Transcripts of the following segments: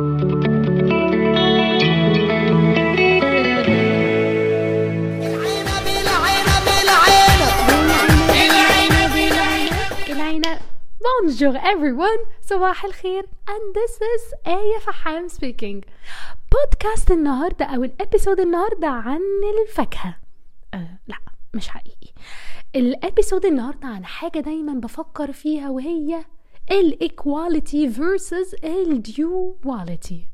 Bonjour everyone. صباح الخير. And this is آية فحام speaking. بودكاست النهاردة أو ال episode النهاردة عن الفاكهة. أه لا مش حقيقي. ال episode النهاردة عن حاجة دايما بفكر فيها وهي ال equality versus ال duality.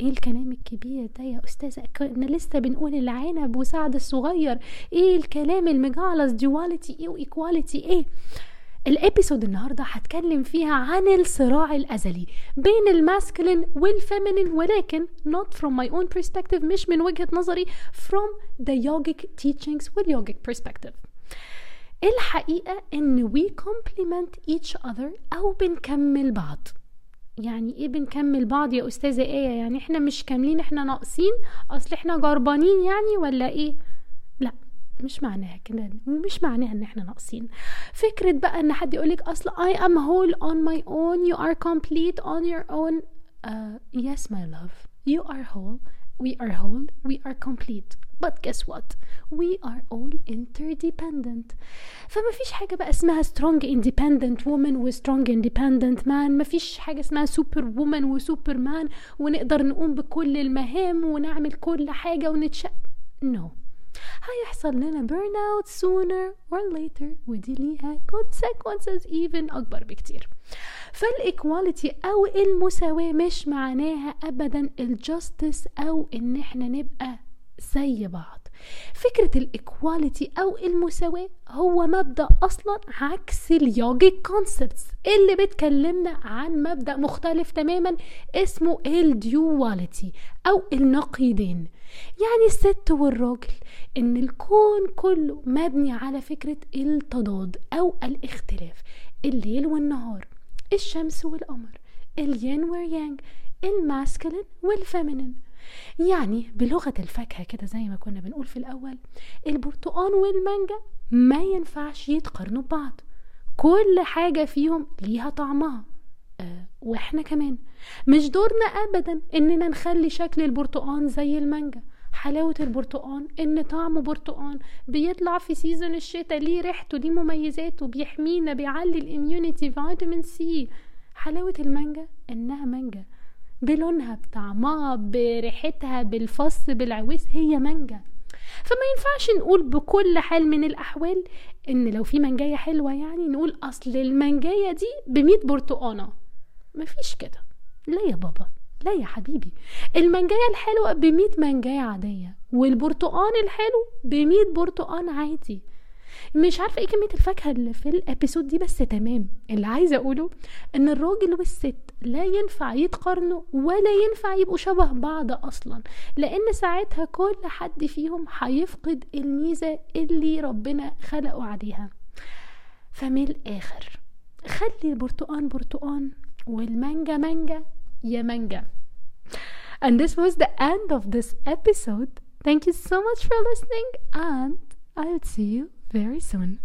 إيه الكلام الكبير ده يا أستاذة؟ كنا لسه بنقول العنب وسعد الصغير. إيه الكلام المجعلص duality إيه و equality إيه؟ ال episode النهاردة هتكلم فيها عن الصراع الأزلي بين ال masculine وال feminine ولكن not from my own perspective مش من وجهة نظري from the yogic teachings وال yogic perspective. الحقيقة إن we complement each other أو بنكمل بعض. يعني إيه بنكمل بعض يا أستاذة آية؟ يعني إحنا مش كاملين إحنا ناقصين؟ أصل إحنا جربانين يعني ولا إيه؟ لا مش معناها كده ومش معناها إن إحنا ناقصين. فكرة بقى إن حد يقولك أصل I am whole on my own you are complete on your own uh, yes my love you are whole we are whole we are complete but guess what we are all interdependent فما فيش حاجة بقى اسمها strong independent woman و strong independent man ما فيش حاجة اسمها super woman و super man ونقدر نقوم بكل المهام ونعمل كل حاجة ونتشق no هيحصل لنا burn out sooner or later ودي ليها consequences even أكبر بكتير. فال equality أو المساواة مش معناها أبدا ال justice أو إن إحنا نبقى زي بعض. فكرة ال equality أو المساواة هو مبدأ أصلا عكس ال yogic concepts اللي بتكلمنا عن مبدأ مختلف تماما اسمه ال duality أو النقيضين. يعني الست والراجل إن الكون كله مبني على فكرة التضاد أو الاختلاف الليل والنهار الشمس والقمر الين واليانج ال masculine وال feminine يعني بلغة الفاكهة كده زي ما كنا بنقول في الأول البرتقان والمانجا ما ينفعش يتقارنوا ببعض. كل حاجة فيهم ليها طعمها. أه وإحنا كمان. مش دورنا ابدا إننا نخلي شكل البرتقان زي المانجا. حلاوة البرتقان إن طعمه برتقان بيطلع في season الشتاء ليه ريحته ليه مميزاته بيحمينا بيعلي ال immunity فيتامين سي حلاوة المانجا إنها مانجا. بلونها بطعمها بريحتها بالفص بالعويس هي مانجا. فما ينفعش نقول بكل حال من الأحوال إن لو في مانجاية حلوة يعني نقول أصل المانجاية دي بمية برتقانة. مفيش كده. لا يا بابا. لا يا حبيبي. المانجاية الحلوة بمية مانجاية عادية والبرتقان الحلو بمية برتقان عادي. مش عارفة إيه كمية الفاكهة اللي في ال episode دي بس تمام. اللي عايزة اقوله ان الراجل والست لا ينفع يتقارنوا ولا ينفع يبقوا شبه بعض أصلا لأن ساعتها كل حد فيهم هيفقد الميزة اللي ربنا خلقه عليها. فمن الآخر خلي البرتقان برتقان والمانجا مانجا يا مانجا. And this was the end of this episode. Thank you so much for listening and I'll see you very soon